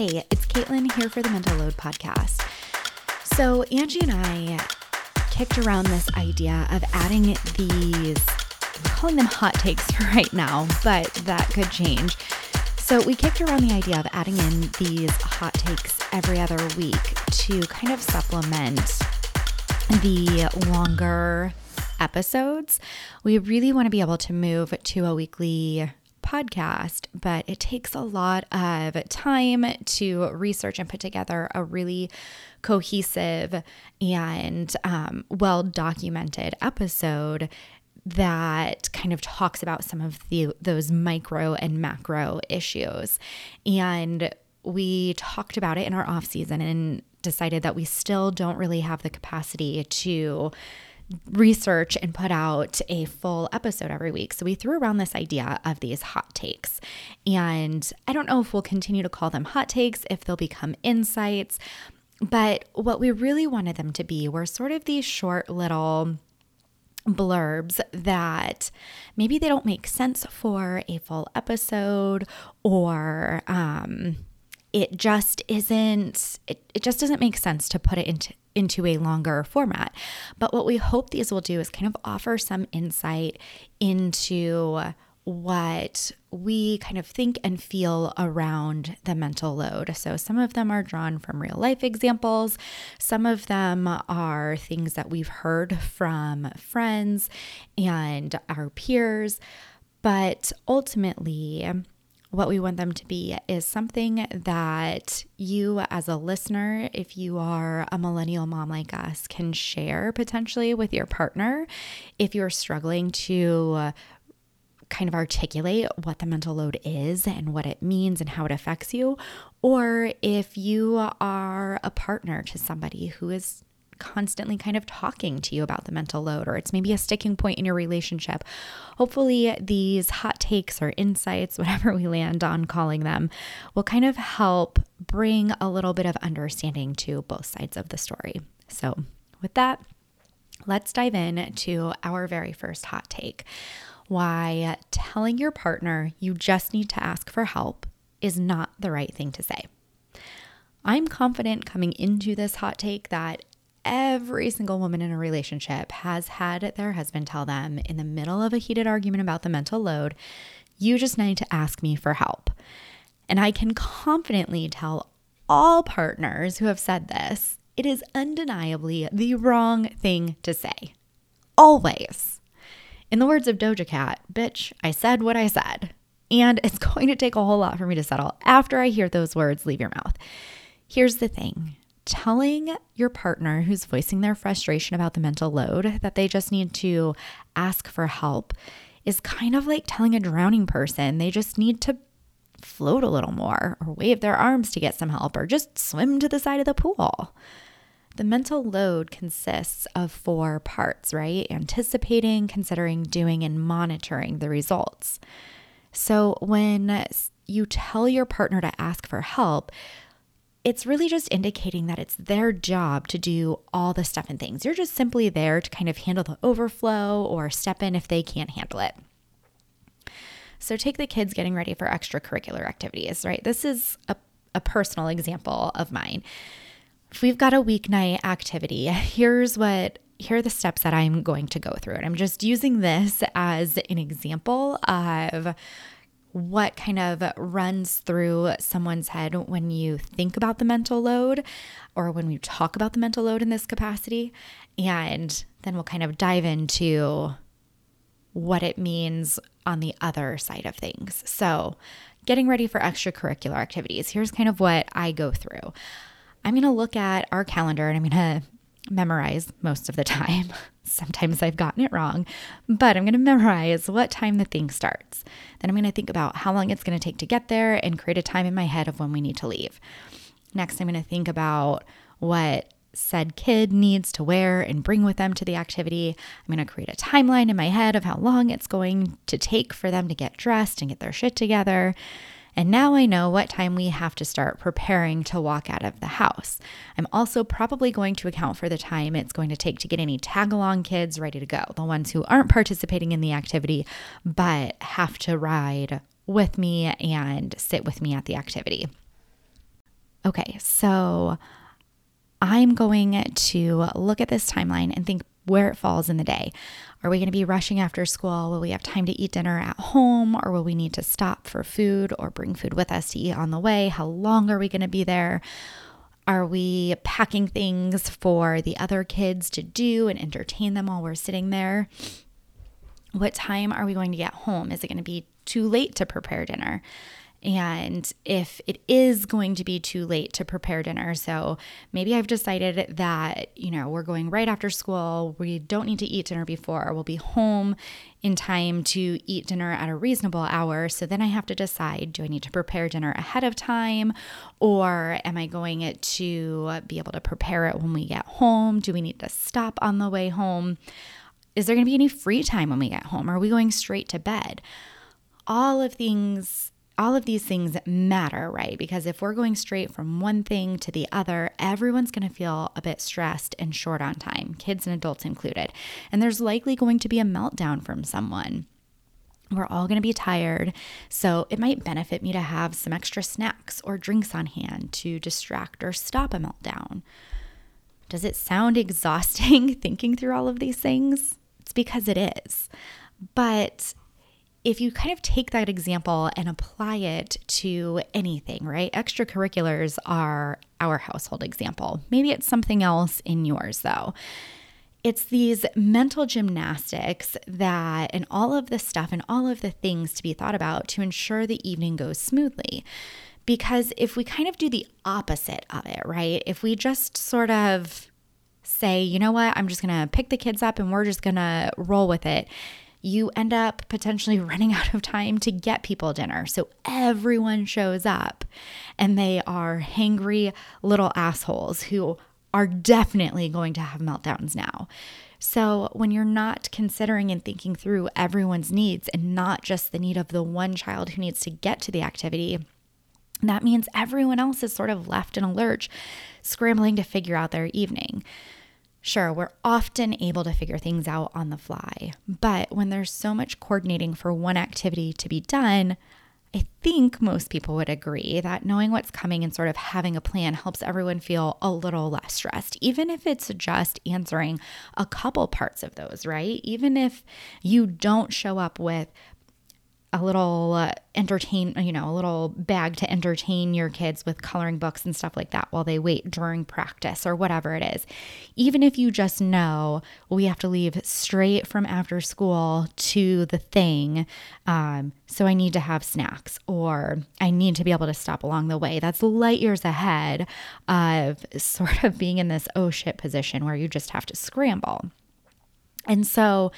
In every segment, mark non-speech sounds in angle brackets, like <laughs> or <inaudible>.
Hey, it's Katlynn here for the Mental Load podcast. So, Angie and I kicked around this idea of adding these, I'm calling them hot takes for <laughs> right now, but that could change. So, we kicked around the idea of adding in these hot takes every other week to kind of supplement the longer episodes. We really want to be able to move to a weekly podcast, but it takes a lot of time to research and put together a really cohesive and um, well documented episode that kind of talks about some of the those micro and macro issues. And we talked about it in our off season and decided that we still don't really have the capacity to research and put out a full episode every week. So we threw around this idea of these hot takes. And I don't know if we'll continue to call them hot takes, if they'll become insights. But what we really wanted them to be were sort of these short little blurbs that maybe they don't make sense for a full episode or um, it just isn't it, it just doesn't make sense to put it into into a longer format. But what we hope these will do is kind of offer some insight into what we kind of think and feel around the mental load. So, some of them are drawn from real life examples, some of them are things that we've heard from friends and our peers. But ultimately, what we want them to be is something that you, as a listener, if you are a millennial mom like us, can share potentially with your partner if you're struggling to kind of articulate what the mental load is and what it means and how it affects you, or if you are a partner to somebody who is constantly kind of talking to you about the mental load, or it's maybe a sticking point in your relationship. Hopefully, these hot takes or insights, <laughs> whatever we land on calling them, will kind of help bring a little bit of understanding to both sides of the story. So, with that, let's dive in to our very first hot take why telling your partner you just need to ask for help is not the right thing to say. I'm confident coming into this hot take that every single woman in a relationship has had their husband tell them in the middle of a heated argument about the mental load, you just need to ask me for help. And I can confidently tell all partners who have said this, it is undeniably the wrong thing to say. Always. In the words of Doja Cat, bitch, I said what I said. And it's <laughs> going to take a whole lot for me to settle after I hear those words leave your mouth. Here's the thing telling your partner who's voicing their frustration about the mental load that they just need to ask for help is kind of like telling a drowning person they just need to float a little more or wave their arms to get some help or just swim to the side of the pool. The mental load consists of four parts, right? Anticipating, considering, doing, and monitoring the results. So when you tell your partner to ask for help, it's really just indicating that it's their job to do all the stuff and things. You're just simply there to kind of handle the overflow or step in if they can't handle it. So, take the kids getting ready for extracurricular activities, right? This is a, a personal example of mine. If we've got a weeknight activity, here's what here are the steps that I'm going to go through. And I'm just using this as an example of what kind of runs through someone's head when you think about the mental load or when we talk about the mental load in this capacity. And then we'll kind of dive into what it means on the other side of things. So, getting ready for extracurricular activities, here's kind of what I go through. I'm going to look at our calendar and I'm going to memorize most of the time. <laughs> Sometimes I've gotten it wrong, but I'm going to memorize what time the thing starts. Then I'm going to think about how long it's going to take to get there and create a time in my head of when we need to leave. Next, I'm going to think about what said kid needs to wear and bring with them to the activity. I'm going to create a timeline in my head of how long it's going to take for them to get dressed and get their shit together. And now I know what time we have to start preparing to walk out of the house. I'm also probably going to account for the time it's going to take to get any tag along kids ready to go, the ones who aren't participating in the activity but have to ride with me and sit with me at the activity. Okay, so I'm going to look at this timeline and think where it falls in the day. Are we going to be rushing after school? Will we have time to eat dinner at home or will we need to stop for food or bring food with us to eat on the way? How long are we going to be there? Are we packing things for the other kids to do and entertain them while we're sitting there? What time are we going to get home? Is it going to be too late to prepare dinner? And if it is going to be too late to prepare dinner, so maybe I've decided that, you know, we're going right after school, we don't need to eat dinner before, we'll be home in time to eat dinner at a reasonable hour. So then I have to decide do I need to prepare dinner ahead of time or am I going to be able to prepare it when we get home? Do we need to stop on the way home? Is there going to be any free time when we get home? Are we going straight to bed? All of things all of these things matter, right? Because if we're going straight from one thing to the other, everyone's going to feel a bit stressed and short on time, kids and adults included. And there's likely going to be a meltdown from someone. We're all going to be tired, so it might benefit me to have some extra snacks or drinks on hand to distract or stop a meltdown. Does it sound <laughs> exhausting thinking through all of these things? It's because it is. But if you kind of take that example and apply it to anything, right? Extracurriculars are our household example. Maybe it's something else in yours, though. It's these mental gymnastics that, and all of the stuff and all of the things to be thought about to ensure the evening goes smoothly. Because if we kind of do the opposite of it, right? If we just sort of say, you know what, I'm just gonna pick the kids up and we're just gonna roll with it you end up potentially <laughs> running out of time to get people dinner. So everyone shows up and they are hangry little assholes who are definitely going to have meltdowns now. So, when you're not considering and thinking through everyone's needs and not just the need of the one child who needs to get to the activity, that means everyone else is sort of left in a lurch, scrambling to figure out their evening. Sure, we're often able to figure things out on the fly, but when there's so much coordinating for one activity to be done, I think most people would agree that knowing what's coming and sort of having a plan helps everyone feel a little less stressed, even if it's just answering a couple parts of those, right? Even if you don't show up with a little uh, entertain, you know, a little bag to entertain your kids with coloring books and stuff like that while they wait during practice or whatever it is. Even if you just know we have to leave straight from after school to the thing, um, so I need to have snacks or I need to be able to stop along the way. That's light years ahead of <laughs> sort of being in this oh shit position where you just have to scramble. And so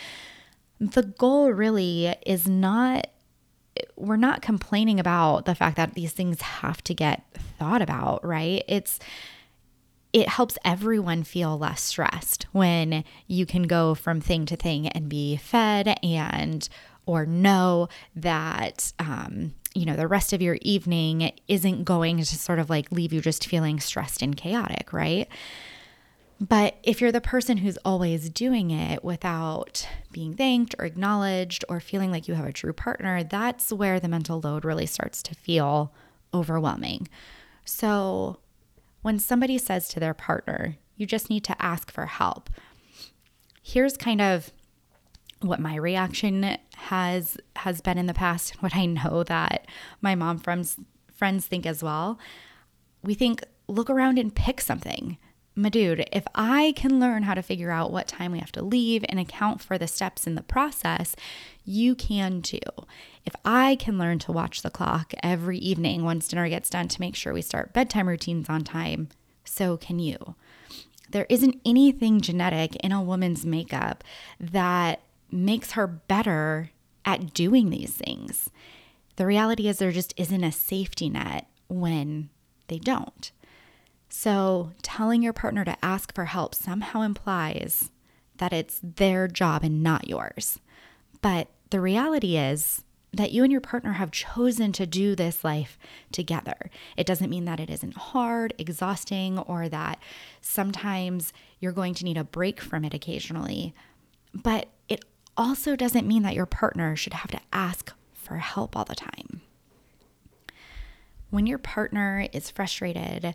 the goal really is not we're not complaining about the fact that these things have to get thought about, right? It's it helps everyone feel less stressed when you can go from thing to thing and be fed and or know that um, you know the rest of your evening isn't going to sort of like leave you just feeling stressed and chaotic, right? But if you're the person who's always doing it without being thanked or acknowledged or feeling like you have a true partner, that's where the mental load really starts to feel overwhelming. So when somebody says to their partner, you just need to ask for help, here's kind of what my reaction has has been in the past and what i know that my mom friends friends think as well we think look around and pick something my dude, if I can learn how to figure out what time we have to leave and account for the steps in the process, you can too. If I can learn to watch the clock every evening once dinner gets done to make sure we start bedtime routines on time, so can you. There isn't anything genetic in a woman's makeup that makes her better at doing these things. The reality is, there just isn't a safety net when they don't. So, telling your partner to ask for help somehow implies that it's their job and not yours. But the reality is that you and your partner have chosen to do this life together. It doesn't mean that it isn't hard, exhausting, or that sometimes you're going to need a break from it occasionally. But it also doesn't mean that your partner should have to ask for help all the time. when your partner is frustrated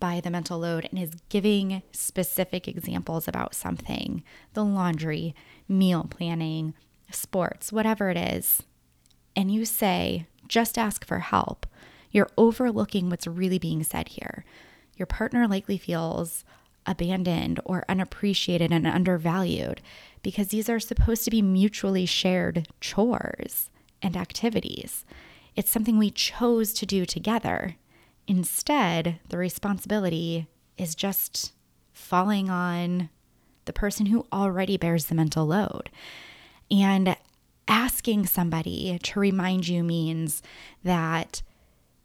by the mental load and is giving specific examples about something the laundry, meal planning, sports, whatever it is and you say, just ask for help, you're overlooking what's really being said here. Your partner likely feels abandoned or unappreciated and undervalued because these are supposed to be mutually shared chores and activities. It's something we chose to do together. Instead, the responsibility is just falling on the person who already bears the mental load. And asking somebody to remind you means that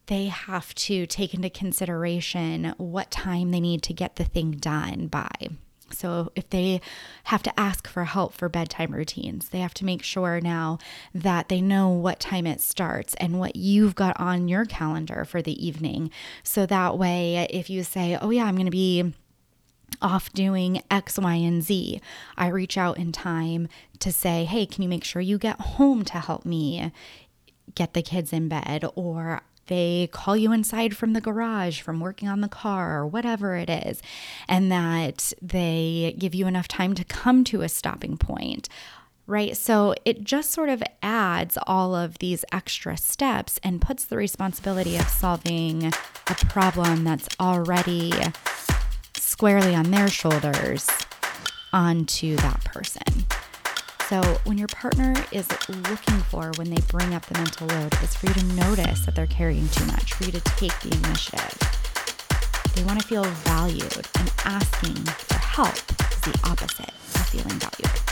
they have to take into consideration what time they need to get the thing done by. So, if they have to ask for help for bedtime routines, they have to make sure now that they know what time it starts and what you've got on your calendar for the evening. So that way, if you say, Oh, yeah, I'm going to be off doing X, Y, and Z. I reach out in time to say, hey, can you make sure you get home to help me get the kids in bed? Or they call you inside from the garage from working on the car or whatever it is, and that they give you enough time to come to a stopping point. Right. So it just sort of adds all of these extra steps and puts the responsibility of solving a problem that's already squarely on their shoulders onto that person. So, when your partner is looking for when they bring up the mental load, it's for you to notice that they're carrying too much, for you to take the initiative. They want to feel valued, and asking for help is the opposite of feeling valued.